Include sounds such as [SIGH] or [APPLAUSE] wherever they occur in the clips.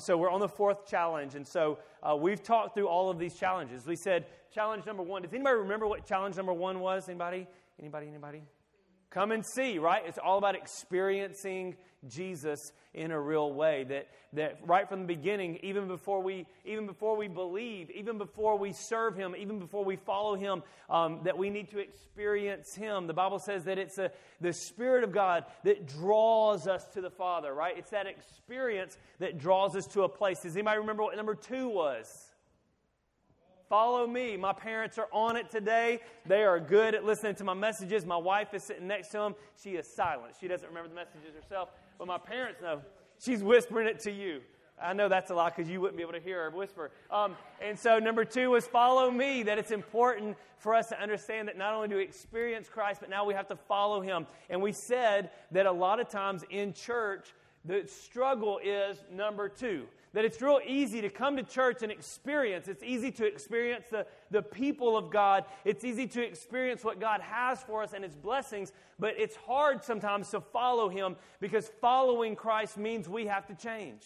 so we're on the fourth challenge, and so uh, we've talked through all of these challenges. We said challenge number one. Does anybody remember what challenge number one was? Anybody? Anybody? Anybody? Come and see, right? It's all about experiencing Jesus in a real way. That, that right from the beginning, even before we, even before we believe, even before we serve Him, even before we follow Him, um, that we need to experience Him. The Bible says that it's a, the Spirit of God that draws us to the Father, right? It's that experience that draws us to a place. Does anybody remember what number two was? Follow me. My parents are on it today. They are good at listening to my messages. My wife is sitting next to them. She is silent. She doesn't remember the messages herself, but my parents know. She's whispering it to you. I know that's a lot because you wouldn't be able to hear her whisper. Um, and so, number two is follow me. That it's important for us to understand that not only do we experience Christ, but now we have to follow him. And we said that a lot of times in church, the struggle is number two that it's real easy to come to church and experience. It's easy to experience the, the people of God. It's easy to experience what God has for us and His blessings, but it's hard sometimes to follow Him because following Christ means we have to change.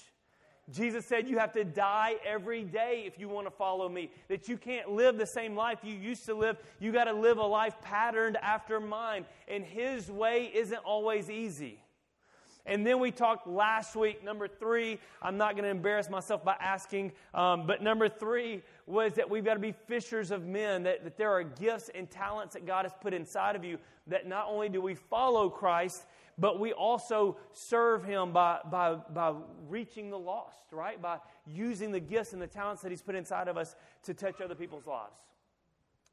Jesus said you have to die every day if you want to follow me. That you can't live the same life you used to live. You got to live a life patterned after mine. And His way isn't always easy. And then we talked last week, number three, I'm not going to embarrass myself by asking, um, but number three was that we've got to be fishers of men, that, that there are gifts and talents that God has put inside of you, that not only do we follow Christ, but we also serve Him by, by, by reaching the lost, right? By using the gifts and the talents that He's put inside of us to touch other people's lives.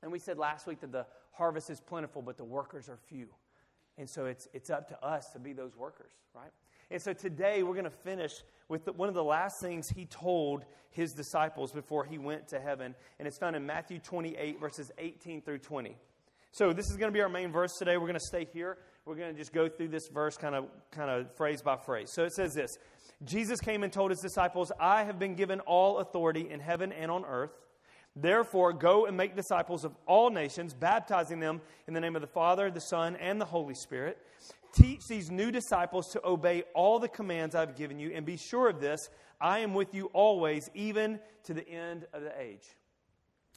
And we said last week that the harvest is plentiful, but the workers are few. And so it's, it's up to us to be those workers, right? And so today we're going to finish with the, one of the last things he told his disciples before he went to heaven. And it's found in Matthew 28, verses 18 through 20. So this is going to be our main verse today. We're going to stay here. We're going to just go through this verse kind of, kind of phrase by phrase. So it says this Jesus came and told his disciples, I have been given all authority in heaven and on earth. Therefore, go and make disciples of all nations, baptizing them in the name of the Father, the Son, and the Holy Spirit. Teach these new disciples to obey all the commands I've given you, and be sure of this I am with you always, even to the end of the age.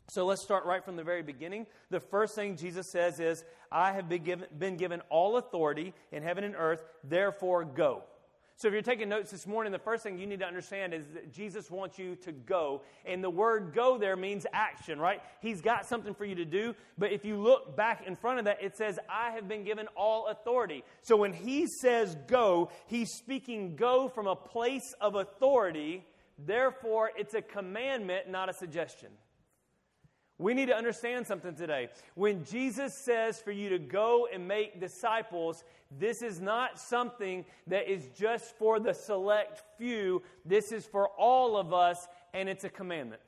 So let's start right from the very beginning. The first thing Jesus says is, I have been given, been given all authority in heaven and earth, therefore go. So, if you're taking notes this morning, the first thing you need to understand is that Jesus wants you to go. And the word go there means action, right? He's got something for you to do. But if you look back in front of that, it says, I have been given all authority. So, when he says go, he's speaking go from a place of authority. Therefore, it's a commandment, not a suggestion. We need to understand something today. When Jesus says for you to go and make disciples, this is not something that is just for the select few. This is for all of us, and it's a commandment.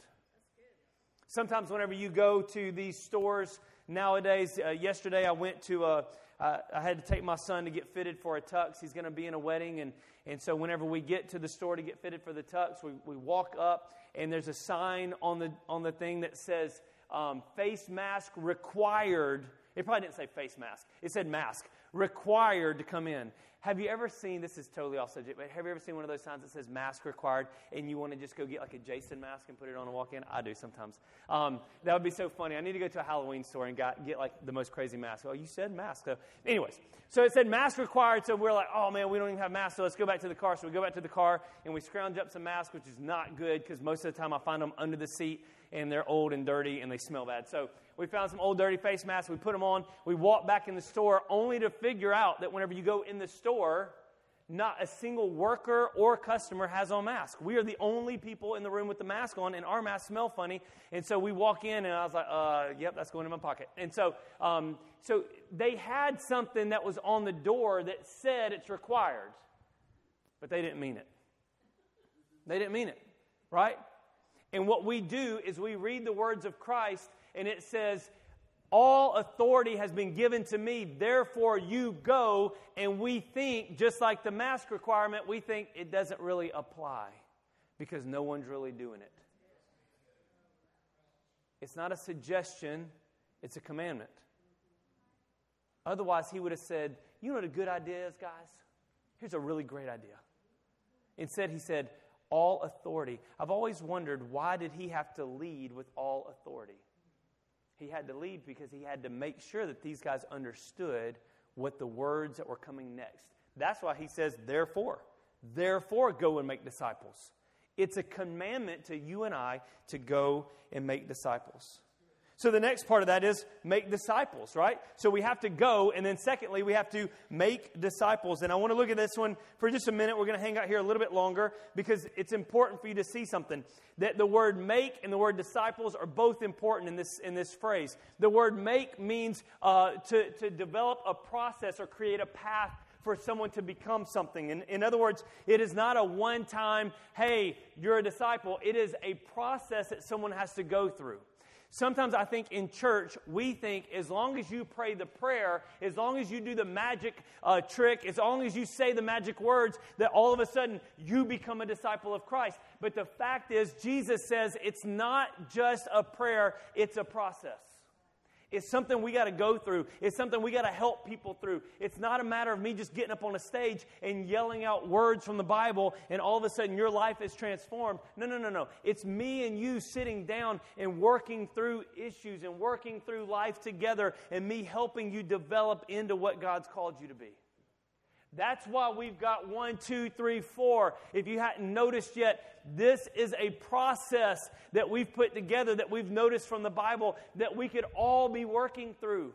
Sometimes, whenever you go to these stores nowadays, uh, yesterday I went to a, uh, I had to take my son to get fitted for a tux. He's going to be in a wedding, and, and so whenever we get to the store to get fitted for the tux, we, we walk up, and there's a sign on the, on the thing that says, um, face mask required. It probably didn't say face mask, it said mask required to come in. Have you ever seen, this is totally off subject, but have you ever seen one of those signs that says mask required and you want to just go get like a Jason mask and put it on and walk in? I do sometimes. Um, that would be so funny. I need to go to a Halloween store and got, get like the most crazy mask. Oh, you said mask. So, anyways, so it said mask required. So we're like, oh man, we don't even have masks. So let's go back to the car. So we go back to the car and we scrounge up some masks, which is not good because most of the time I find them under the seat and they're old and dirty and they smell bad. So we found some old dirty face masks. We put them on. We walked back in the store only to figure out that whenever you go in the store, not a single worker or customer has on mask. We are the only people in the room with the mask on, and our masks smell funny. And so we walk in, and I was like, uh, "Yep, that's going in my pocket." And so, um, so they had something that was on the door that said it's required, but they didn't mean it. They didn't mean it, right? And what we do is we read the words of Christ and it says, All authority has been given to me, therefore you go. And we think, just like the mask requirement, we think it doesn't really apply because no one's really doing it. It's not a suggestion, it's a commandment. Otherwise, he would have said, You know what a good idea is, guys? Here's a really great idea. Instead, he said, all authority. I've always wondered why did he have to lead with all authority? He had to lead because he had to make sure that these guys understood what the words that were coming next. That's why he says, therefore, therefore go and make disciples. It's a commandment to you and I to go and make disciples. So the next part of that is make disciples, right? So we have to go, and then secondly, we have to make disciples. And I want to look at this one for just a minute. We're going to hang out here a little bit longer because it's important for you to see something. That the word make and the word disciples are both important in this, in this phrase. The word make means uh, to, to develop a process or create a path for someone to become something. In, in other words, it is not a one time, hey, you're a disciple. It is a process that someone has to go through. Sometimes I think in church, we think as long as you pray the prayer, as long as you do the magic uh, trick, as long as you say the magic words, that all of a sudden you become a disciple of Christ. But the fact is, Jesus says it's not just a prayer, it's a process. It's something we got to go through. It's something we got to help people through. It's not a matter of me just getting up on a stage and yelling out words from the Bible and all of a sudden your life is transformed. No, no, no, no. It's me and you sitting down and working through issues and working through life together and me helping you develop into what God's called you to be. That's why we've got one, two, three, four. If you hadn't noticed yet, this is a process that we've put together that we've noticed from the Bible that we could all be working through.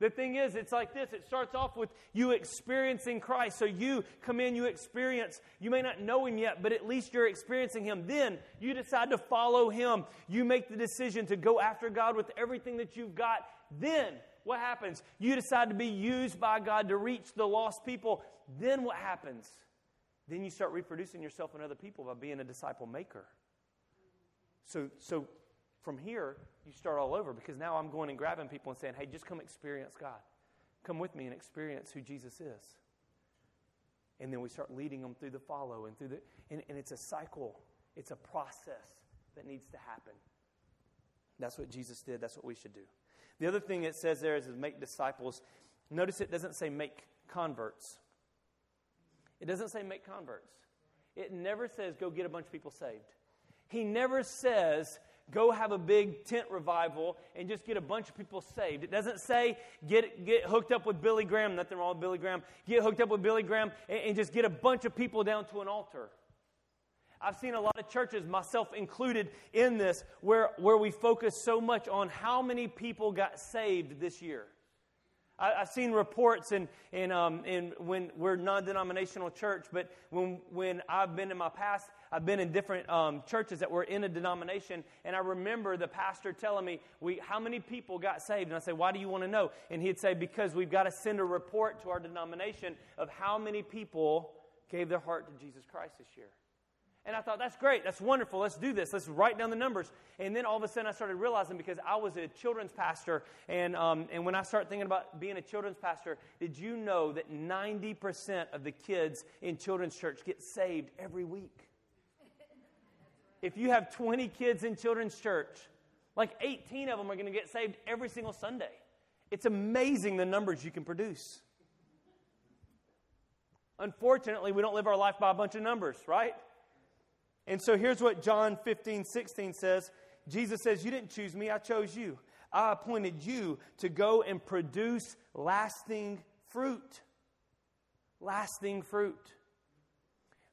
The thing is, it's like this. It starts off with you experiencing Christ. So you come in, you experience. You may not know Him yet, but at least you're experiencing Him. Then you decide to follow Him. You make the decision to go after God with everything that you've got. Then what happens? You decide to be used by God to reach the lost people. Then what happens? Then you start reproducing yourself and other people by being a disciple maker. So, so from here, you start all over because now I'm going and grabbing people and saying, hey, just come experience God. Come with me and experience who Jesus is. And then we start leading them through the follow and through the, and, and it's a cycle, it's a process that needs to happen. That's what Jesus did, that's what we should do. The other thing it says there is, is make disciples. Notice it doesn't say make converts. It doesn't say make converts. It never says go get a bunch of people saved. He never says go have a big tent revival and just get a bunch of people saved. It doesn't say get, get hooked up with Billy Graham, nothing wrong with Billy Graham. Get hooked up with Billy Graham and, and just get a bunch of people down to an altar. I've seen a lot of churches, myself included in this, where, where we focus so much on how many people got saved this year. I, have seen reports, in, in, um, in when we're non denominational church, but when, when I've been in my past, I've been in different um, churches that were in a denomination, and I remember the pastor telling me, we, How many people got saved? And I say, Why do you want to know? And he'd say, Because we've got to send a report to our denomination of how many people gave their heart to Jesus Christ this year. And I thought, that's great. That's wonderful. Let's do this. Let's write down the numbers. And then all of a sudden, I started realizing because I was a children's pastor, and, um, and when I started thinking about being a children's pastor, did you know that 90% of the kids in children's church get saved every week? If you have 20 kids in children's church, like 18 of them are going to get saved every single Sunday. It's amazing the numbers you can produce. Unfortunately, we don't live our life by a bunch of numbers, right? And so here's what John 15, 16 says Jesus says, You didn't choose me, I chose you. I appointed you to go and produce lasting fruit. Lasting fruit.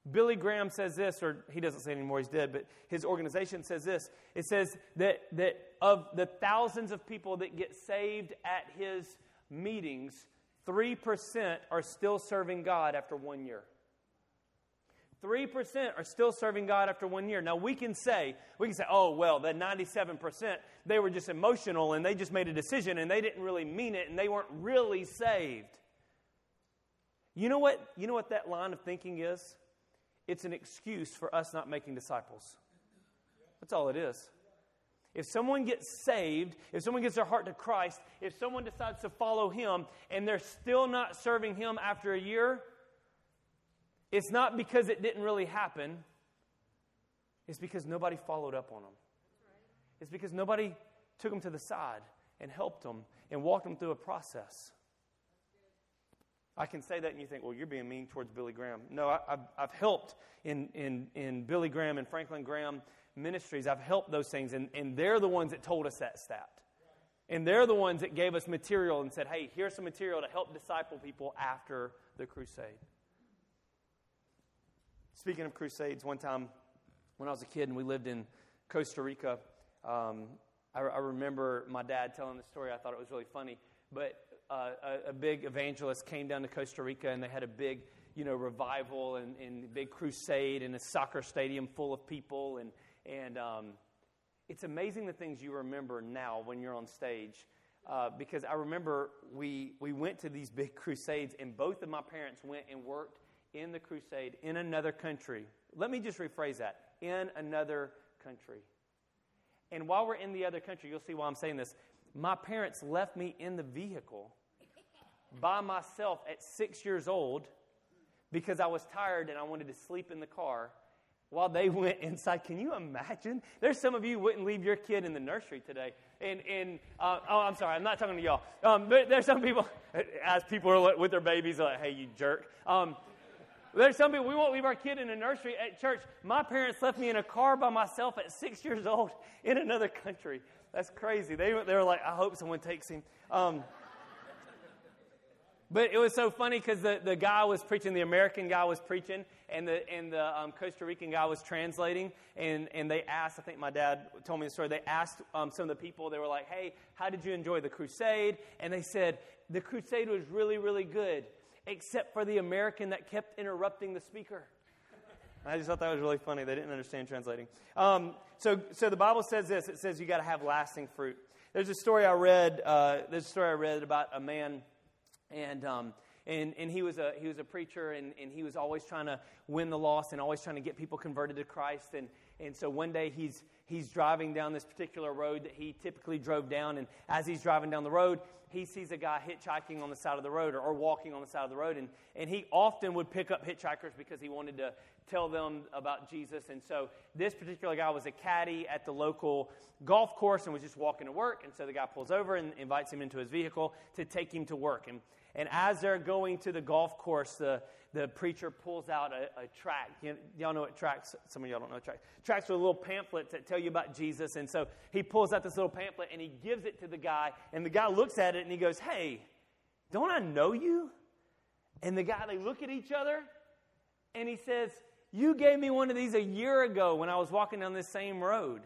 Billy Graham says this, or he doesn't say anymore, he's dead, but his organization says this. It says that, that of the thousands of people that get saved at his meetings, 3% are still serving God after one year. 3% are still serving God after one year. Now, we can say, we can say, oh, well, that 97%, they were just emotional and they just made a decision and they didn't really mean it and they weren't really saved. You know what, you know what that line of thinking is? It's an excuse for us not making disciples. That's all it is. If someone gets saved, if someone gets their heart to Christ, if someone decides to follow Him and they're still not serving Him after a year, it's not because it didn't really happen, it's because nobody followed up on them. It's because nobody took them to the side and helped them and walked them through a process. I can say that and you think, well, you're being mean towards Billy Graham. No, I, have I've helped in, in, in Billy Graham and Franklin Graham ministries. I've helped those things, and, and they're the ones that told us that stat. And they're the ones that gave us material and said, hey, here's some material to help disciple people after the crusade. Speaking of crusades, one time when I was a kid and we lived in Costa Rica, um, I, I, remember my dad telling the story. I thought it was really funny. But uh, a, a, big evangelist came down to Costa Rica and they had a big, you know, revival and, and big crusade in a soccer stadium full of people. And, and um, it's amazing the things you remember now when you're on stage. Uh, because I remember we, we went to these big [LAUGHS] crusades, and both of my parents went and worked in the crusade in another country. Let me just rephrase that in another country. And while we're in the other country, you'll see why I'm saying this. My parents left me in the vehicle by myself at six years old because I was tired and I wanted to sleep in the car while they [LAUGHS] went inside. Can you imagine? There's some of you wouldn't leave your kid in the nursery today. And, and uh, oh, I'm sorry, I'm not talking to y'all. Um, but there's some people, [LAUGHS] as people are with their babies, like, hey, you jerk. Um, there's some people, we won't leave our kid in a nursery at church. My parents left me in a car by myself at six years old [LAUGHS] in another country. That's crazy. They, they were like, I hope someone takes him. Um, but it was so funny because the, the guy was preaching, the American guy was preaching, and the, and the um, Costa Rican guy was translating. And, and they asked, I think my dad told me the story, they asked um, some of the people, they were like, hey, how did you enjoy the crusade? And they said, the crusade was really, really good except for the American that kept interrupting the speaker. I just thought that was really funny. They didn't understand translating. Um, so, so the Bible says this. It says you got to have lasting fruit. There's a story I read. Uh, there's a story I read about a man, and um, and, and he was a he was a preacher, and, and he was always trying to win the lost, and always trying to get people converted to Christ. And and so one day he's he's driving down this particular road that he typically drove down, and as he's driving down the road, he sees a guy hitchhiking on the side of the road or, or, walking on the side of the road. And, and he often would pick up hitchhikers because he wanted to tell them about Jesus. And so this particular guy was a caddy at the local golf course and was just walking to work. And so the guy pulls over and invites him into his vehicle to take him to work. And, and as they're going to the golf course, the, the preacher pulls out a, a tract. You, all know what tracts, some of y'all don't know tracts. Tracts are little pamphlets that tell you about Jesus. And so he pulls out this little pamphlet and he gives it to the guy. And the guy looks at it and he goes, Hey, don't I know you? And the guy, they look at each other and he says, You gave me one of these a year ago when I was walking down this same road.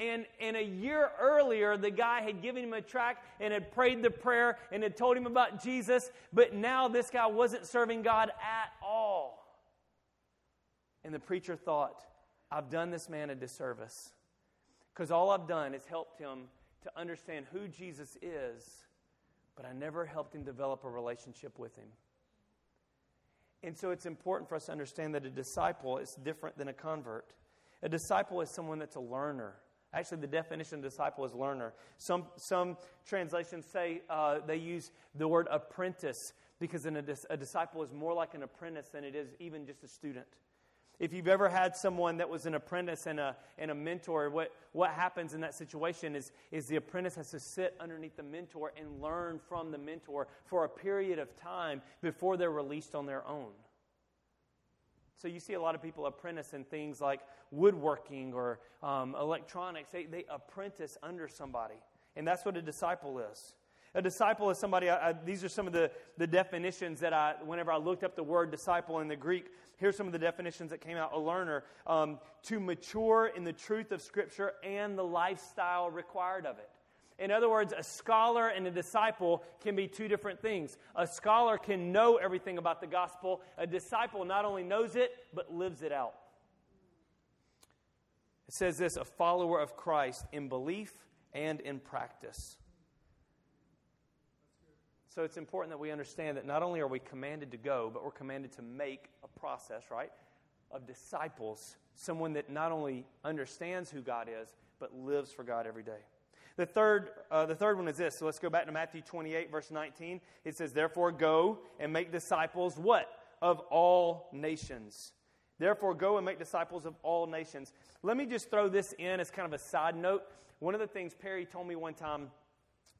And, and a year earlier, the guy had given him a tract and had prayed the prayer and had told him about Jesus, but now this guy wasn't serving God at all. And the preacher thought, I've done this man a disservice because all I've done is helped him to understand who Jesus is, but I never helped him develop a relationship with him. And so it's important for us to understand that a disciple is different than a convert. A disciple is someone that's a learner. Actually, the definition of disciple is learner. Some, some translations say uh, they use the word apprentice because a, a disciple is more like an apprentice than it is even just a student. If you've ever had someone that was an apprentice and a, and a mentor, what, what happens in that situation is, is the apprentice has to sit underneath the mentor and learn from the mentor for a period of time before they're released on their own. So you see a lot of people apprentice in things like woodworking or um, electronics. They, they apprentice under somebody. And that's what a disciple is. A disciple is somebody, I, I, these are some of the, the definitions that I, whenever I looked up the word disciple in the Greek, here's some of the definitions that came out. A learner, um, to mature in the truth of Scripture and the lifestyle required of it. In other words, a scholar and a disciple can be two different things. A scholar can know everything about the gospel, a disciple not only knows it, but lives it out. It says this a follower of Christ in belief and in practice. So it's important that we understand that not only are we commanded to go, but we're commanded to make a process, right, of disciples, someone that not only understands who God is, but lives for God every day. The third, uh, the third one is this. So let's go back to Matthew 28, verse 19. It says, Therefore, go and make disciples what? Of all nations. Therefore, go and make disciples of all nations. Let me just throw this in as kind of a side note. One of the things Perry told me one time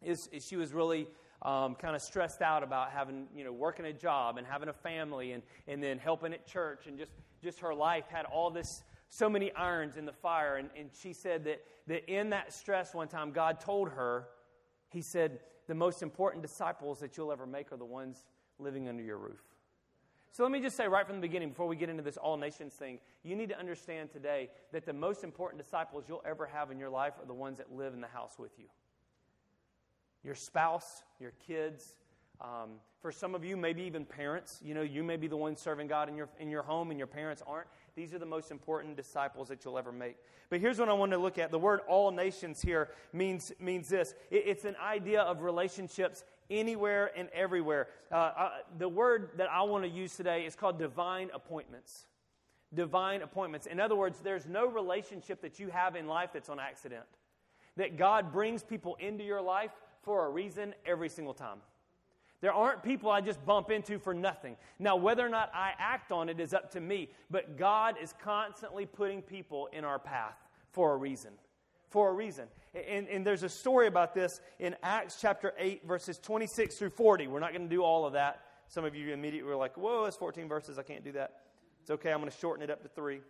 is, is she was really um, kind of stressed out about having, you know, working a job and having a family and, and then helping at church and just, just her life had all this, so many irons in the fire. And, and she said that, that in that stress one time, God told her, He said, the most important disciples that you'll ever make are the ones living under your roof. So let me just say right from the beginning, before we get into this all nations thing, you need to understand today that the most important disciples you'll ever have in your life are the ones that live in the house with you your spouse, your kids. Um, for some of you, maybe even parents, you know, you may be the one serving God in your, in your home and your parents aren't. These are the most important disciples that you'll ever make. But here's what I want to look at. The word all nations here means, means this it, it's an idea of relationships anywhere and everywhere. Uh, uh, the word that I want to use today is called divine appointments. Divine appointments. In other words, there's no relationship that you have in life that's on accident. That God brings people into your life for a reason every single time. There aren't people I just bump into for nothing. Now, whether or not I act on it is up to me, but God is constantly putting people in our path for a reason. For a reason. And, and there's a story about this in Acts chapter 8, verses 26 through 40. We're not going to do all of that. Some of you immediately were like, whoa, it's 14 verses. I can't do that. It's okay. I'm going to shorten it up to three.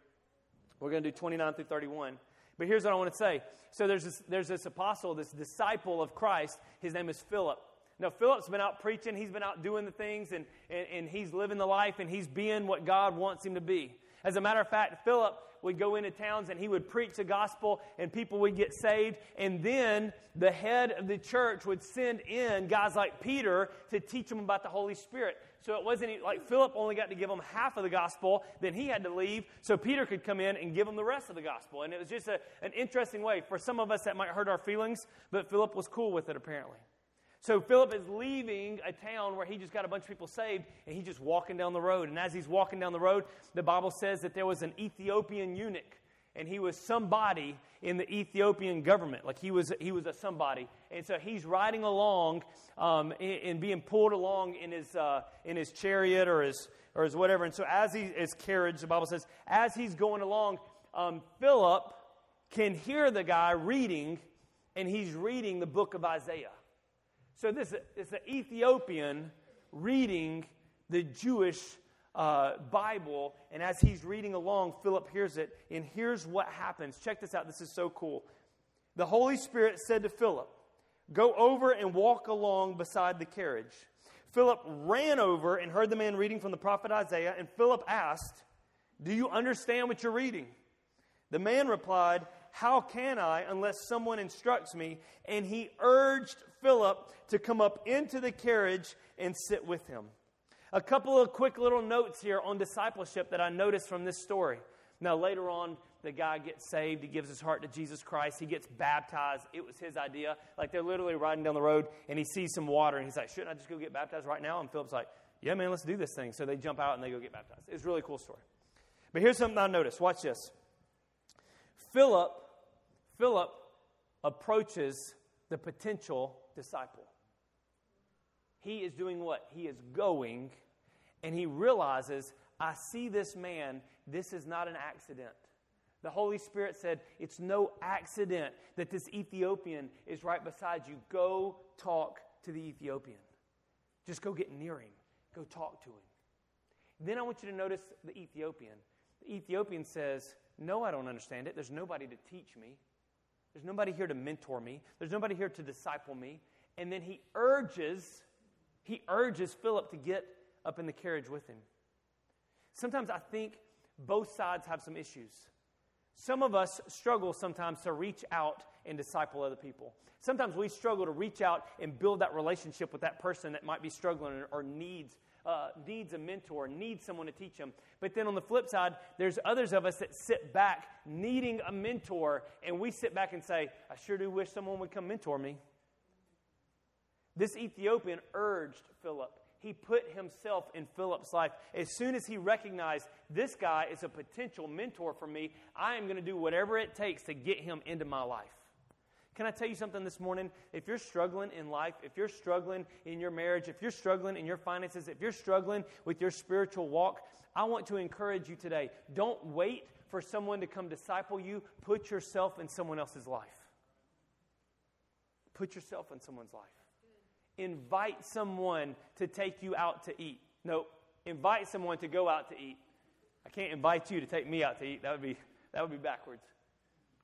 We're going to do 29 through 31. But here's what I want to say. So there's this, there's this apostle, this disciple of Christ. His name is Philip. Now, Philip's been out preaching, he's been out doing the things, and, and, and he's living the life, and he's being what God wants him to be. As a matter of fact, Philip would go into towns and he would preach the gospel, and people would get saved. And then the head of the church would send in guys like Peter to teach them about the Holy Spirit. So it wasn't like Philip only got to give them half of the gospel, then he had to leave so Peter could come in and give them the rest of the gospel. And it was just a, an interesting way. For some of us, that might hurt our feelings, but Philip was cool with it apparently. So Philip is leaving a town where he just got a bunch of people saved, and he's just walking down the road. And as he's walking down the road, the Bible says that there was an Ethiopian eunuch, and he was somebody in the Ethiopian government. Like he was, he was a somebody. And so he's riding along um, and, being pulled along in his, uh, in his chariot or his, or his whatever. And so as he, his carriage, the Bible says, as he's going along, um, Philip can hear the guy reading, and he's reading the book of Isaiah. So this is an Ethiopian reading the Jewish uh, Bible, and as he's reading along, Philip hears it, and here's what happens. Check this out. This is so cool. The Holy Spirit said to Philip, Go over and walk along beside the carriage. Philip ran over and heard the man reading from the prophet Isaiah, and Philip asked, Do you understand what you're reading? The man replied, how can I unless someone instructs me? And he urged Philip to come up into the carriage and sit with him. A couple of quick little notes here on discipleship that I noticed from this story. Now, later on, the guy gets saved. He gives his heart to Jesus Christ. He gets baptized. It was his idea. Like they're literally riding down the road and he sees some water and he's like, Shouldn't I just go get baptized right now? And Philip's like, Yeah, man, let's do this thing. So they jump out and they go get baptized. It's a really cool story. But here's something I noticed. Watch this. Philip Philip approaches the potential disciple. He is doing what? He is going and he realizes, I see this man. This is not an accident. The Holy Spirit said, It's no accident that this Ethiopian is right beside you. Go talk to the Ethiopian. Just go get near him. Go talk to him. Then I want you to notice the Ethiopian. The Ethiopian says, No, I don't understand it. There's nobody to teach me. There's nobody here to mentor me. There's nobody here to disciple me. And then he urges, he urges Philip to get up in the carriage with him. Sometimes I think both sides have some issues. Some of us struggle sometimes to reach out and disciple other people. Sometimes we struggle to reach out and build that relationship with that person that might be struggling or needs uh, needs a mentor, needs someone to teach them. But then on the flip side, there's others of us that sit back needing a mentor, and we sit back and say, I sure do wish someone would come mentor me. This Ethiopian urged Philip. He put himself in Philip's life. As soon as he recognized this guy is a potential mentor for me, I am going to do whatever it takes to get him into my life. Can I tell you something this morning? If you're struggling in life, if you're struggling in your marriage, if you're struggling in your finances, if you're struggling with your spiritual walk, I want to encourage you today. Don't wait for someone to come disciple you. Put yourself in someone else's life. Put yourself in someone's life. invite someone to take you out to eat. No, invite someone to go out to eat. I can't invite you to take me out to eat. That would be, that would be backwards.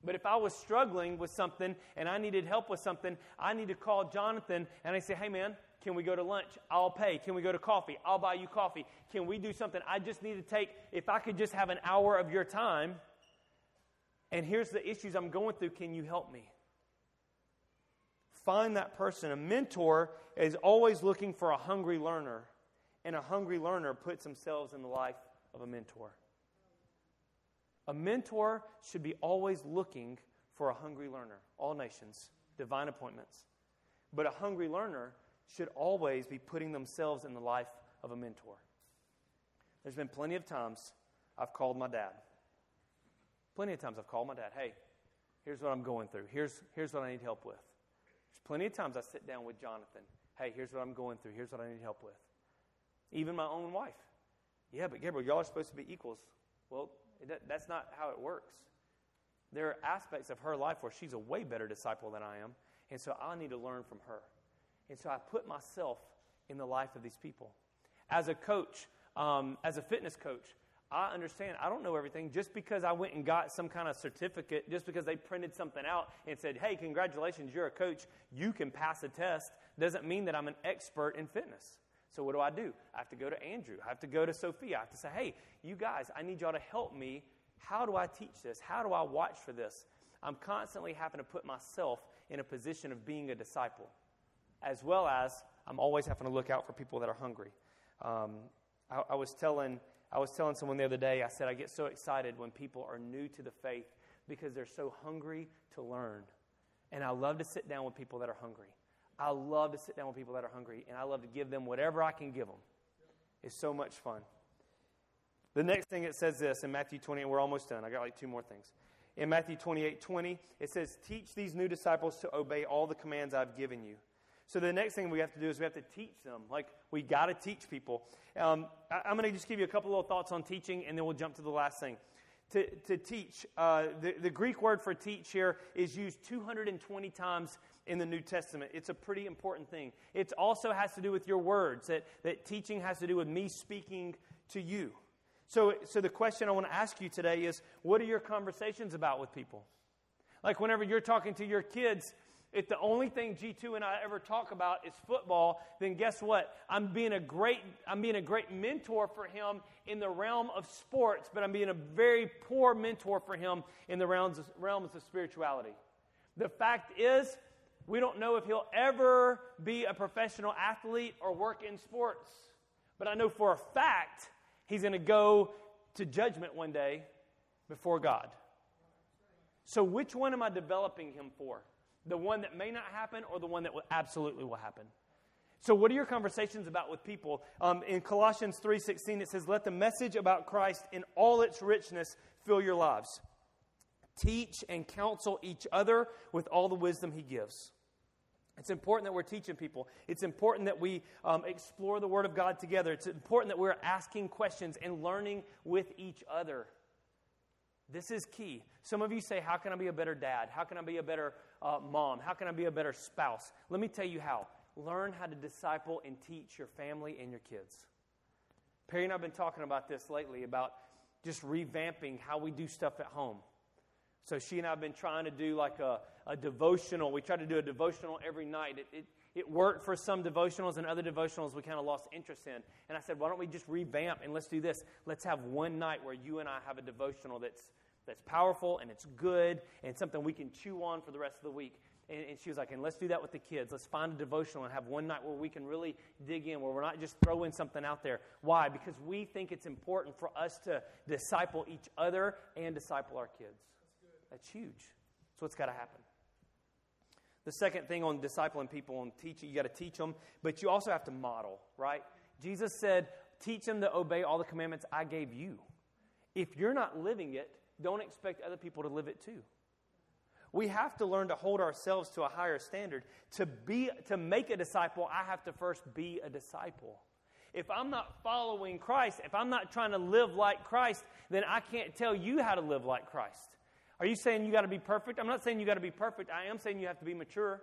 But if I was struggling with something and I needed help with something, I need to call Jonathan and I say, hey man, can we go to lunch? I'll pay. Can we go to coffee? I'll buy you coffee. Can we do something? I just need to take, if I could just have an hour of your time, and here's the issues I'm going through, can you help me? Find that person. A mentor is always looking for a hungry learner, and a hungry learner puts themselves in the life of a mentor. A mentor should be always looking for a hungry learner, all nations, divine appointments. But a hungry learner should always be putting themselves in the life of a mentor. There's been plenty of times I've called my dad. Plenty of times I've called my dad, hey, here's what I'm going through. Here's, here's what I need help with. There's plenty of times I sit down with Jonathan. Hey, here's what I'm going through. Here's what I need help with. Even my own wife. Yeah, but Gabriel, y'all are supposed to be equals. Well, that's not how it works. There are aspects of her life where she's a way better disciple than I am, and so I need to learn from her. And so I put myself in the life of these people. As a coach, um, as a fitness coach, I understand I don't know everything. Just because I went and got some kind of certificate, just because they printed something out and said, hey, congratulations, you're a coach, you can pass a test, doesn't mean that I'm an expert in fitness. So what do I do? I have to go to Andrew. I have to go to Sophia. I have to say, hey, you guys, I need y'all to help me. How do I teach this? How do I watch for this? I'm constantly having to put myself in a position of being a disciple as well as I'm always having to look out for people that are hungry. Um, I, I, was telling I was telling someone the other day. I said I get so excited when people are new to the faith because they're so hungry to learn, and I love to sit down with people that are hungry. I love to sit down with people that are hungry, and I love to give them whatever I can give them. It's so much fun. The next thing it says this in Matthew 20, and we're almost done. I got like two more things. In Matthew 28 20, it says, Teach these new disciples to obey all the commands I've given you. So the next thing we have to do is we have to teach them. Like, we got to teach people. Um, I, am going to just give you a couple little thoughts on teaching, and then we'll jump to the last thing. To, to teach, uh, the, the Greek word for teach here is used 220 times in the New Testament. It's a pretty important thing. It also has to do with your words, that, that teaching has to do with me speaking to you. So, so the question I want to ask you today is what are your conversations about with people? Like whenever you're talking to your kids, if the only thing G2 and I ever talk about is football, then guess what? I'm being a great I'm being a great mentor for him in the realm of sports, but I'm being a very poor mentor for him in the realms of, realms of spirituality. The fact is, we don't know if he'll ever be a professional athlete or work in sports. But I know for a fact he's going to go to judgment one day before God. So which one am I developing him for? The one that may not happen or the one that will, absolutely will happen. So, what are your conversations about with people? Um, in Colossians 3.16, it says, Let the message about Christ in all its richness fill your lives. Teach and counsel each other with all the wisdom he gives. It's important that we're teaching people. It's important that we um, explore the Word of God together. It's important that we're asking questions and learning with each other. This is key. Some of you say, How can I be a better dad? How can I be a better uh, mom? How can I be a better spouse? Let me tell you how. Learn how to disciple and teach your family and your kids. Perry and I have been talking about this lately about just revamping how we do stuff at home. So she and I have been trying to do like a, a devotional. We try to do a devotional every night. It, it, it worked for some devotionals and other devotionals we kind of lost interest in. And I said, why don't we just revamp and let's do this? Let's have one night where you and I have a devotional that's that's powerful and it's good and something we can chew on for the rest of the week. And, and, she was like, and let's do that with the kids. Let's find a devotional and have one night where we can really dig in, where we're not just throwing something out there. Why? Because we think it's important for us to disciple each other and disciple our kids. That's, huge. That's what's got to happen. The second thing on discipling people and teaching, you got to teach them, but you also have to model, right? Jesus said, teach them to obey all the commandments I gave you. If you're not living it, don't expect other people to live it too. We have to learn to hold ourselves to a higher standard. To be to make a disciple, I have to first be a disciple. If I'm not following Christ, if I'm not trying to live like Christ, then I can't tell you how to live like Christ. Are you saying you got to be perfect? I'm not saying you got to be perfect. I am saying you have to be mature.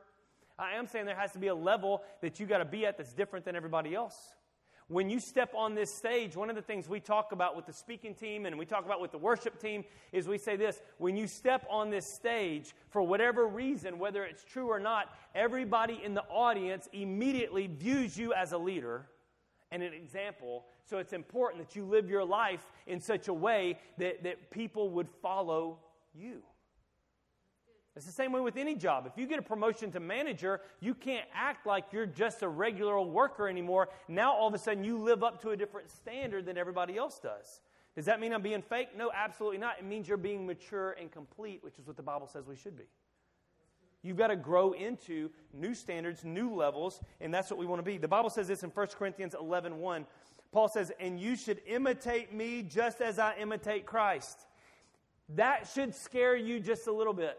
I am saying there has to be a level that you got to be at that's different than everybody else. When you step on this stage, one of the things we talk about with the speaking team and we talk about with the worship team is we say this when you step on this stage, for whatever reason, whether it's true or not, everybody in the audience immediately views you as a leader and an example. So it's important that you live your life in such a way that, that people would follow you. It's the same way with any job. If you get a promotion to manager, you can't act like you're just a regular old worker anymore. Now all of a sudden you live up to a different standard than everybody else does. Does that mean I'm being fake? No, absolutely not. It means you're being mature and complete, which is what the Bible says we should be. You've got to grow into new standards, new levels, and that's what we want to be. The Bible says this in 1 Corinthians 11 1. Paul says, And you should imitate me just as I imitate Christ. That should scare you just a little bit.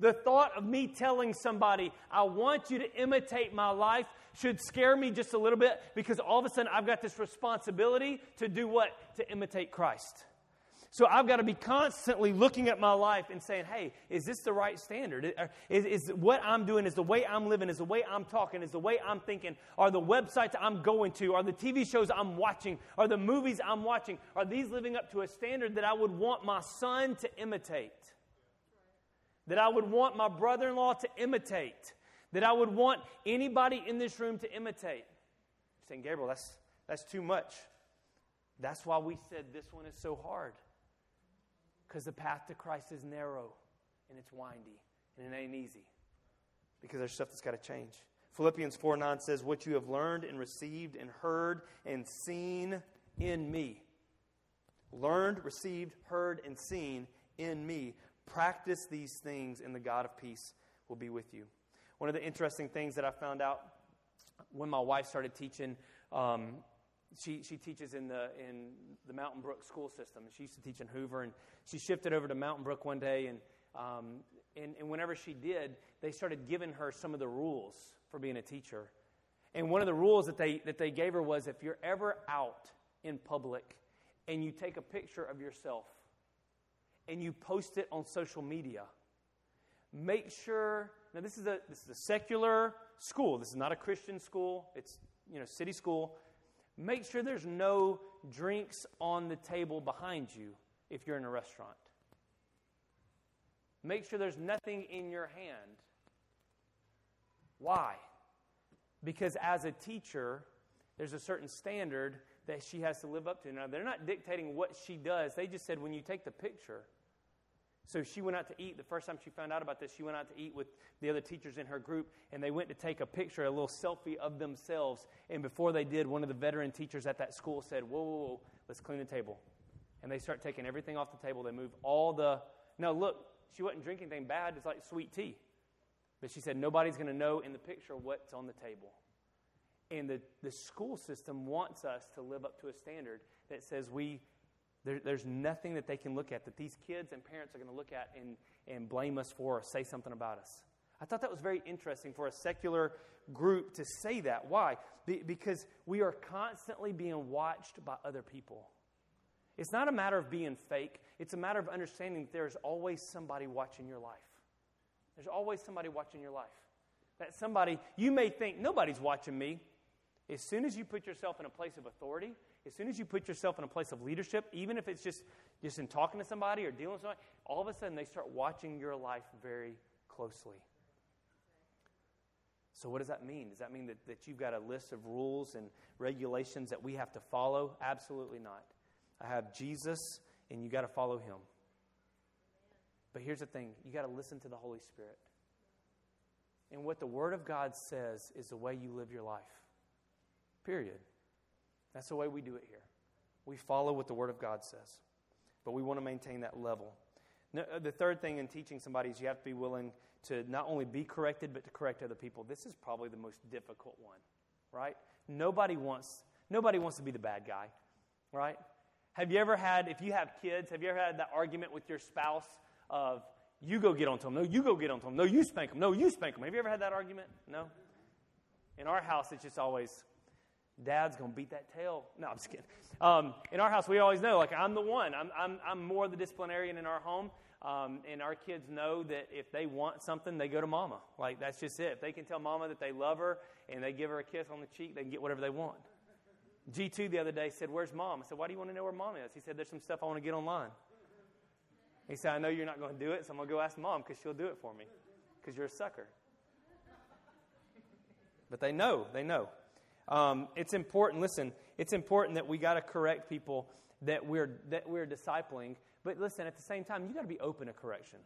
The thought of me telling somebody, I want you to imitate my life, should scare me just a little bit because all of a sudden I've got this responsibility to do what? To imitate Christ. So I've got to be constantly looking at my life and saying, hey, is this the right standard? Is, is, what I'm doing, is the way I'm living, is the way I'm talking, is the way I'm thinking, are the websites I'm going to, are the TV shows I'm watching, are the movies I'm watching, are these living up to a standard that I would want my son to imitate? that I would want my brother in law to imitate, that I would want anybody in this room to imitate. You're saying, Gabriel, that's, that's too much. That's why we said this one is so hard. Because the path to Christ is narrow and it's windy and it ain't easy. Because there's stuff that's got to change. Philippians 4 9 says, What you have learned and received and heard and seen in me. Learned, received, heard, and seen in me. Practice these things, and the God of peace will be with you. One of the interesting things that I found out when my wife started teaching, um, she, she teaches in the, in the Mountain Brook school system. She used to teach in Hoover, and she shifted over to Mountain Brook one day. And, um, and, and whenever she did, they started giving her some of the rules for being a teacher. And one of the rules that they, that they gave her was if you're ever out in public and you take a picture of yourself and you post it on social media, make sure now this is a this is a secular school. This is not a Christian school. It's you know city school. Make sure there's no drinks on the table behind you if you're in a restaurant. Make sure there's nothing in your hand. Why? Because as a teacher, there's a certain standard that she has to live up to. Now, they're not dictating what she does. They just said when you take the picture, so she went out to eat. The first time she found out about this, she went out to eat with the other teachers in her group, and they went to take a picture, a little selfie of themselves. And before they did, one of the veteran teachers at that school said, Whoa, whoa, whoa, let's clean the table. And they start taking everything off the table. They move all the. Now, look, she wasn't drinking anything bad. It's like sweet tea. But she said, Nobody's going to know in the picture what's on the table. And the, the school system wants us to live up to a standard that says we there, there's nothing that they can look at that these kids and parents are going to look at and, and blame us for or say something about us. I thought that was very interesting for a secular group to say that. Why? Be, because we are constantly being watched by other people. It's not a matter of being fake, it's a matter of understanding that there's always somebody watching your life. There's always somebody watching your life. That somebody, you may think, nobody's watching me. As soon as you put yourself in a place of authority, as soon as you put yourself in a place of leadership, even if it's just, just in talking to somebody or dealing with somebody, all of a sudden they start watching your life very closely. So, what does that mean? Does that mean that, that you've got a list of rules and regulations that we have to follow? Absolutely not. I have Jesus, and you got to follow him. But here's the thing you got to listen to the Holy Spirit. And what the Word of God says is the way you live your life. Period. That's the way we do it here. We follow what the Word of God says, but we want to maintain that level. Uh, the third thing in teaching somebody is you have to be willing to not only be corrected, but to correct other people. This is probably the most difficult one, right? Nobody wants, nobody wants to be the bad guy, right? Have you ever had, if you have kids, have you ever had that argument with your spouse of, you go get onto them, no, you go get onto them, no, you spank them, no, you spank them? Have you ever had that argument? No? In our house, it's just always, Dad's going to beat that tail. No, I'm just kidding. Um, in our house, we always know, like, I'm the one. I'm, I'm, I'm more the disciplinarian in our home. Um, and our kids know that if they want something, they go to mama. Like, that's just it. If they can tell mama that they love her and they give her a kiss on the cheek, they can get whatever they want. G2 the other day said, Where's mom? I said, Why do you want to know where mom is? He said, There's some stuff I want to get online. He said, I know you're not going to do it, so I'm going to go ask mom because she'll do it for me because you're a sucker. But they know, they know. Um, it's important, listen, it's important that we got to correct people that we're, that we're discipling. But listen, at the same time, you got to be open to correction.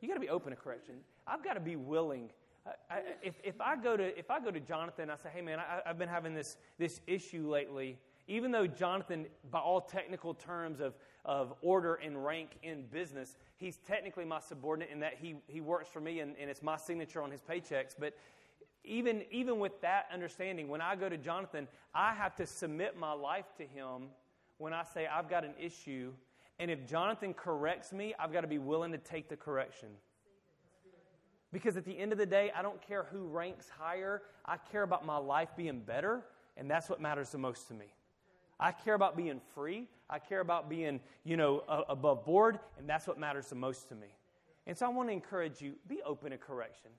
You got to be open to correction. I've got to be willing. I, I, if, if, I go to, if I go to Jonathan, I say, hey, man, I, I've been having this, this issue lately. Even though Jonathan, by all technical terms of, of order and rank in business, he's technically my subordinate in that he, he works for me and, and it's my signature on his paychecks. But even, even with that understanding, when I go to Jonathan, I have to submit my life to him when I say I've got an issue. And if Jonathan corrects me, I've got to be willing to take the correction. Because at the end of the day, I don't care who ranks higher, I care about my life being better, and that's what matters the most to me. I care about being free. I care about being, you know, above board, and that's what matters the most to me. And so I want to encourage you be open to correction.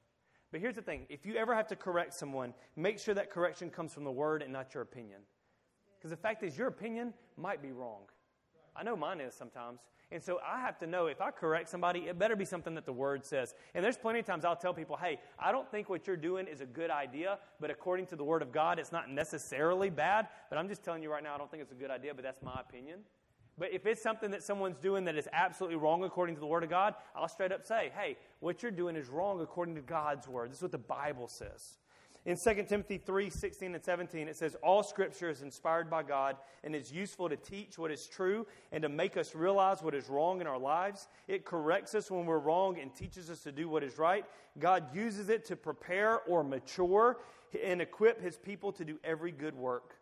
But here's the thing if you ever have to correct someone, make sure that correction comes from the word and not your opinion. Because the fact is, your opinion might be wrong. I know mine is sometimes. And so I have to know if I correct somebody, it better be something that the word says. And there's plenty of times I'll tell people, hey, I don't think what you're doing is a good idea, but according to the word of God, it's not necessarily bad. But I'm just telling you right now, I don't think it's a good idea, but that's my opinion. But if it's something that someone's doing that is absolutely wrong according to the Word of God, I'll straight up say, hey, what you're doing is wrong according to God's Word. This is what the Bible says. In 2 Timothy 3 16 and 17, it says, All scripture is inspired by God and is useful to teach what is true and to make us realize what is wrong in our lives. It corrects us when we're wrong and teaches us to do what is right. God uses it to prepare or mature and equip his people to do every good work.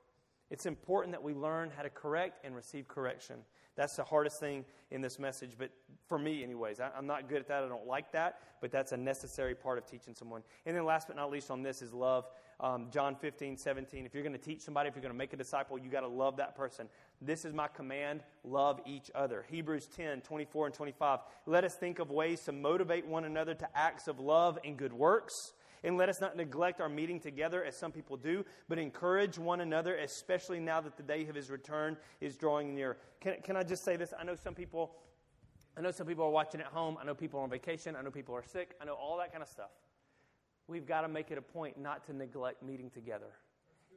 It's important that we learn how to correct and receive correction. That's the hardest thing in this message, but for me, anyways, I, am not good at that. I don't like that, but that's a necessary part of teaching someone. And then, last but not least, on this is love. Um, John 15, 17. If you're going to teach somebody, if you're going to make a disciple, you got to love that person. This is my command love each other. Hebrews 10, 24 and 25. Let us think of ways to motivate one another to acts of love and good works and let us not neglect our meeting together as some people do, but encourage one another, especially now that the day of his return is drawing near. Can, can I just say this? I know some people. I know some people are watching at home. I know people are on vacation. I know people are sick. I know all that kind of stuff. We've got to make it a point not to neglect meeting together.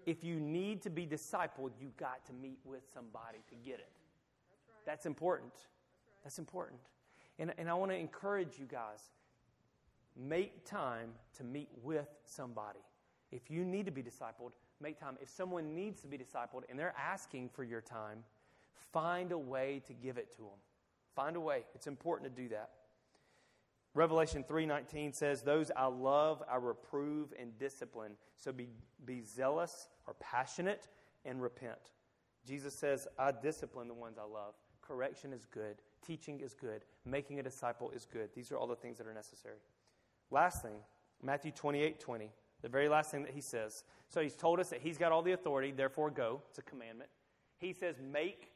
If you need to be discipled, you've got to meet with somebody to get it. That's important. That's important. And, and I want to encourage you guys make time to meet with somebody. If you need to be discipled, make time. If someone needs to be discipled and they're asking for your time, find a way to give it to them. Find a way. It's important to do that. Revelation 3:19 says, "Those I love, I reprove and discipline. So be, be zealous or passionate and repent." Jesus says, "I discipline the ones I love. Correction is good. Teaching is good. Making a disciple is good. These are all the things that are necessary." Last thing, Matthew 28 20, the very last thing that he says. So he's told us that he's got all the authority, therefore go. It's a commandment. He says, make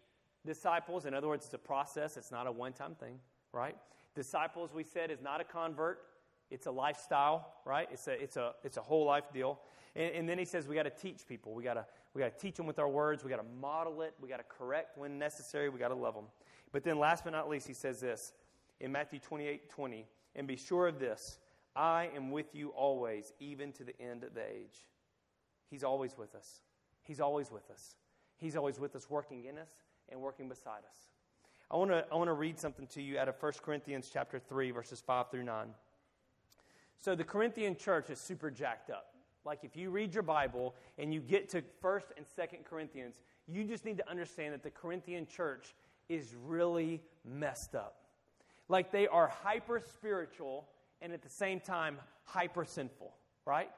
disciples. In other words, it's a process, it's not a one time thing, right? Disciples, we said, is not a convert, it's a lifestyle, right? It's a, it's a, it's a whole life deal. And, and then he says we got to teach people. We got to we got to teach them with our words. We got to model it. We got to correct when necessary. We got to love them. But then, last but not least, he says this in Matthew 28 20, and be sure of this I am with you always, even to the end of the age. He's always with us. He's always with us. He's always with us, working in us and working beside us. I want to I want to read something to you out of 1 Corinthians chapter 3 verses 5 through 9. So the Corinthian church is super jacked up. Like if you read your Bible and you get to 1st and 2nd Corinthians, you just need to understand that the Corinthian church is really messed up. Like they are hyper spiritual and at the same time hyper sinful, right?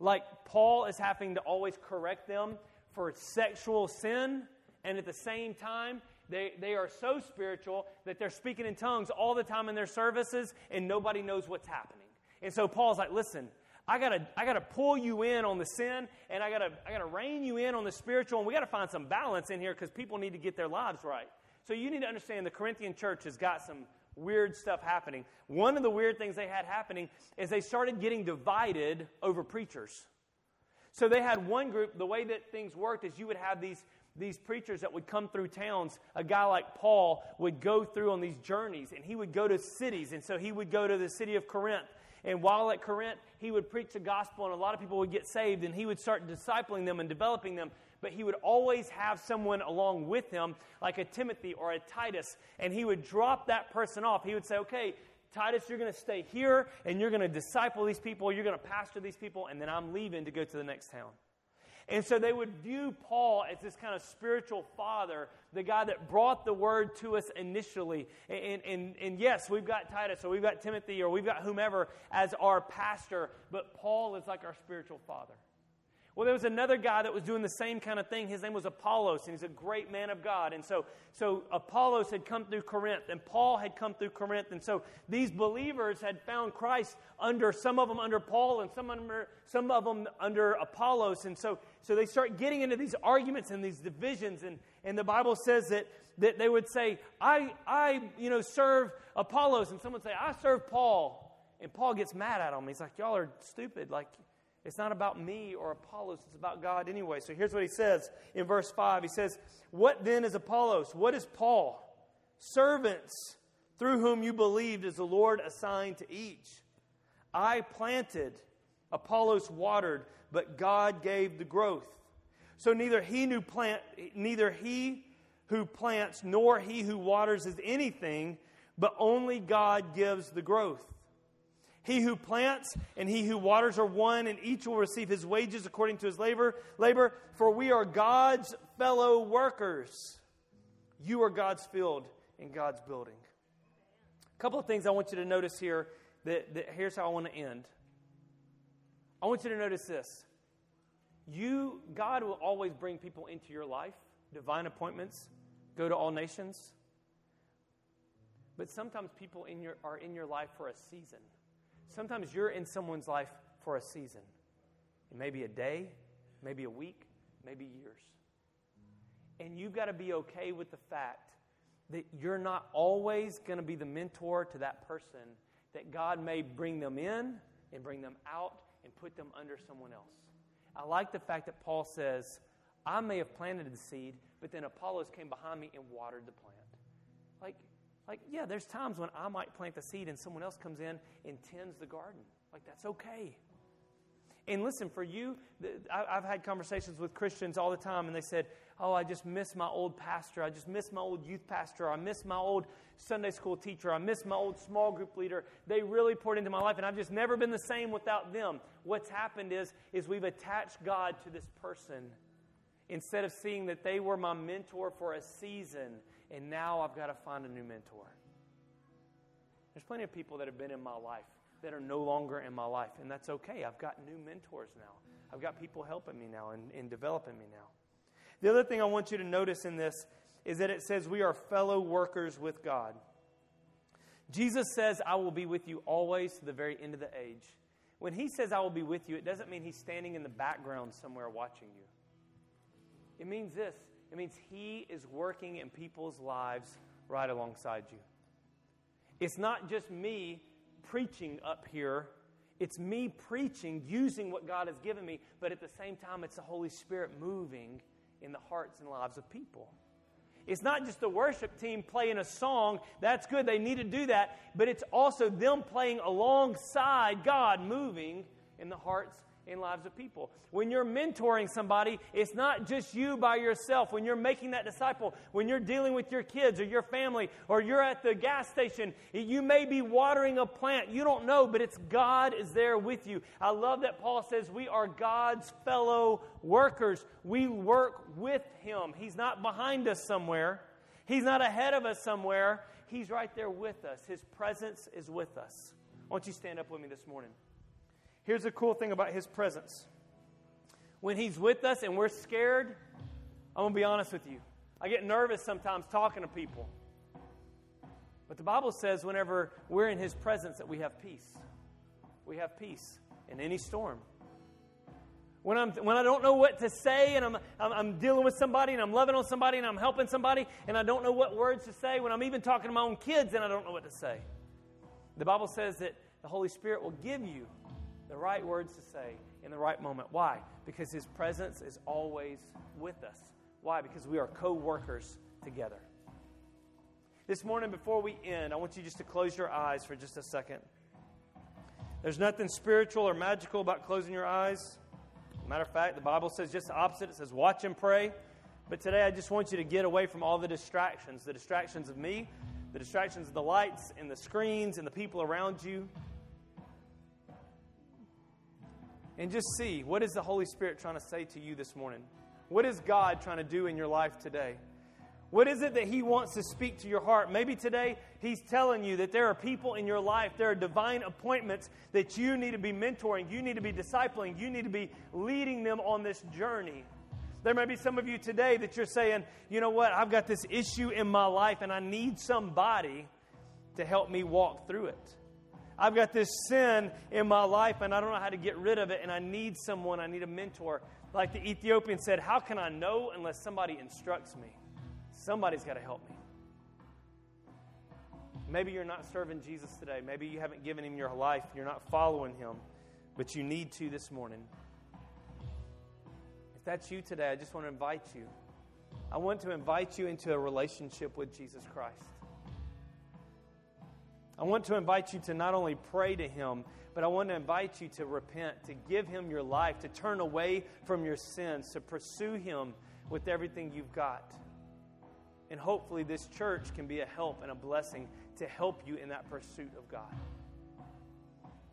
Like Paul is having to always correct them for sexual sin, and at the same time, they, they are so spiritual that they're speaking in tongues all the time in their services, and nobody knows what's happening. And so Paul's like, listen, I gotta, I gotta pull you in on the sin, and I gotta, I gotta rein you in on the spiritual, and we gotta find some balance in here because people need to get their lives right. So you need to understand the Corinthian church has got some weird stuff happening. One of the weird things they had happening is they started getting divided over preachers. So they had one group, the way that things worked is you would have these, these preachers that would come through towns. A guy like Paul would go through on these journeys, and he would go to cities. And so he would go to the city of Corinth. And while at Corinth, he would preach the gospel, and a lot of people would get saved, and he would start discipling them and developing them but he would always have someone along with him, like a Timothy or a Titus, and he would drop that person off. He would say, Okay, Titus, you're going to stay here and you're going to disciple these people, you're going to pastor these people, and then I'm leaving to go to the next town. And so they would view Paul as this kind of spiritual father, the guy that brought the word to us initially. And, and, and, yes, we've got Titus or we've got Timothy or we've got whomever as our pastor, but Paul is like our spiritual father. Well, there was another guy that was doing the same kind of thing. His name was Apollos, and he's a great man of God. And so, so Apollos had come through Corinth, and Paul had come through Corinth. And so these believers had found Christ under some of them under Paul, and some, under, some of them under Apollos. And so, so they start getting into these arguments and these divisions. And, and the Bible says that, that they would say, I, I you know, serve Apollos. And someone would say, I serve Paul. And Paul gets mad at them. He's like, Y'all are stupid. Like, it's not about me or Apollos, it's about God anyway. So here's what he says in verse 5. He says, What then is Apollos? What is Paul? Servants through whom you believed as the Lord assigned to each. I planted, Apollos watered, but God gave the growth. So neither he who plant, neither he who plants nor he who waters is anything, but only God gives the growth. He who plants and he who waters are one, and each will receive his wages according to his labor. Labor, for we are God's fellow workers. You are God's field and God's building. A couple of things I want you to notice here. That, that here's how I want to end. I want you to notice this. You, God will always bring people into your life, divine appointments, go to all nations. But sometimes people in your, are in your life for a season. Sometimes you're in someone's life for a season. It may be a day, maybe a week, maybe years. And you've got to be okay with the fact that you're not always going to be the mentor to that person, that God may bring them in and bring them out and put them under someone else. I like the fact that Paul says, I may have planted the seed, but then Apollos came behind me and watered the plant. Like, yeah, there's times when I might plant the seed and someone else comes in and tends the garden. Like, that's okay. And listen, for you, I've had conversations with Christians all the time, and they said, Oh, I just miss my old pastor. I just miss my old youth pastor. I miss my old Sunday school teacher. I miss my old small group leader. They really poured into my life, and I've just never been the same without them. What's happened is, is we've attached God to this person instead of seeing that they were my mentor for a season and now I've got to find a new mentor. There's plenty of people that have been in my life that are no longer in my life, and that's okay. I've got new mentors now. I've got people helping me now and, and developing me now. The other thing I want you to notice in this is that it says we are fellow workers with God. Jesus says, I will be with you always to the very end of the age. When he says, I will be with you, it doesn't mean he's standing in the background somewhere watching you. It means this it means He is working in people's lives right alongside you. It's not just me preaching up here, it's me preaching using what God has given me, but at the same time, it's the Holy Spirit moving in the hearts and lives of people. It's not just the worship team playing a song. That's good. They need to do that. But it's also them playing alongside God, moving in the hearts in lives of people. When you're mentoring somebody, it's not just you by yourself. When you're making that disciple, when you're dealing with your kids or your family, or you're at the gas station, you may be watering a plant. You don't know, but it's God is there with you. I love that Paul says we are God's fellow workers. We work with Him. He's not behind us somewhere, He's not ahead of us somewhere. He's right there with us. His presence is with us. Why don't you stand up with me this morning? Here's the cool thing about his presence. When he's with us and we're scared, I'm going to be honest with you. I get nervous sometimes talking to people. But the Bible says whenever we're in his presence that we have peace. We have peace in any storm. when, I'm, when I don't know what to say and I'm, I'm, I'm, dealing with somebody and I'm loving on somebody and I'm helping somebody and I don't know what words to say, when I'm even talking to my own kids and I don't know what to say. The Bible says that the Holy Spirit will give you the right words to say in the right moment. Why? Because His presence is always with us. Why? Because we are co workers together. This morning, before we end, I want you just to close your eyes for just a second. There's nothing spiritual or magical about closing your eyes. Matter of fact, the Bible says just the opposite. It says, watch and pray. But today, I just want you to get away from all the distractions the distractions of me, the distractions of the lights and the screens and the people around you. And just see what is the Holy Spirit trying to say to you this morning? What is God trying to do in your life today? What is it that He wants to speak to your heart? Maybe today He's telling you that there are people in your life, there are divine appointments that you need to be mentoring, you need to be discipling, you need to be leading them on this journey. There may be some of you today that you're saying, you know what, I've got this issue in my life and I need somebody to help me walk through it. I've got this sin in my life and I don't know how to get rid of it and I need someone, I need a mentor. Like the Ethiopian said, How can I know unless somebody instructs me? Somebody's got to help me. Maybe you're not serving Jesus today. Maybe you haven't given him your life. You're not following him, but you need to this morning. If that's you today, I just want to invite you. I want to invite you into a relationship with Jesus Christ. I want to invite you to not only pray to him, but I want to invite you to repent, to give him your life, to turn away from your sins, to pursue him with everything you've got. And hopefully, this church can be a help and a blessing to help you in that pursuit of God.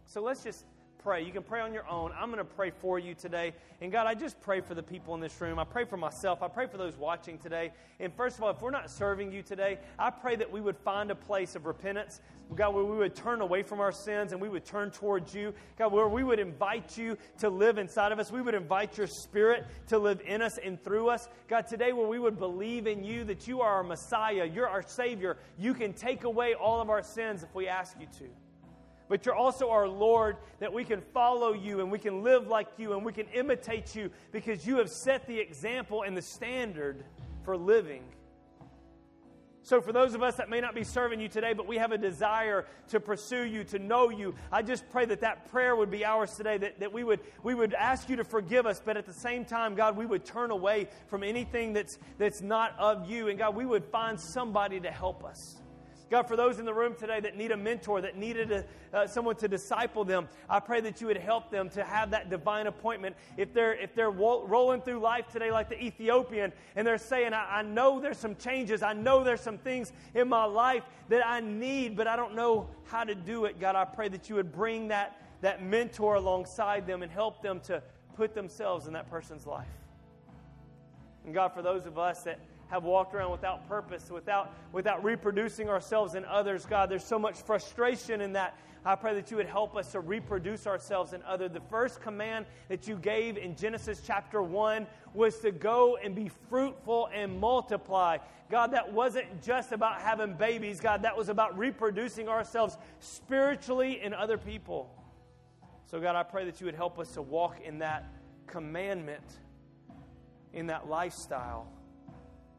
So let's just pray. You can pray on your own. I'm going to pray for you today. And God, I just pray for the people in this room. I pray for myself. I pray for those watching today. And first of all, if we're not serving you today, I pray that we would find a place of repentance. God, where we would turn away from our sins and we would turn towards you. God, where we would invite you to live inside of us. We would invite your spirit to live in us and through us. God, today where we would believe in you that you are our Messiah, you're our Savior. You can take away all of our sins if we ask you to but you're also our Lord, that we can follow you and we can live like you and we can imitate you because you have set the example and the standard for living. So, for those of us that may not be serving you today, but we have a desire to pursue you, to know you, I just pray that that prayer would be ours today, that, that we, would, we would ask you to forgive us, but at the same time, God, we would turn away from anything that's, that's not of you. And God, we would find somebody to help us. God, for those in the room today that need a mentor, that needed a, uh, someone to disciple them, I pray that you would help them to have that divine appointment. If they're, if they're wo- rolling through life today like the Ethiopian and they're saying, I, I know there's some changes, I know there's some things in my life that I need, but I don't know how to do it, God, I pray that you would bring that, that mentor alongside them and help them to put themselves in that person's life. And God, for those of us that have walked around without purpose, without, without reproducing ourselves in others. God, there's so much frustration in that. I pray that you would help us to reproduce ourselves in others. The first command that you gave in Genesis chapter 1 was to go and be fruitful and multiply. God, that wasn't just about having babies, God, that was about reproducing ourselves spiritually in other people. So, God, I pray that you would help us to walk in that commandment, in that lifestyle.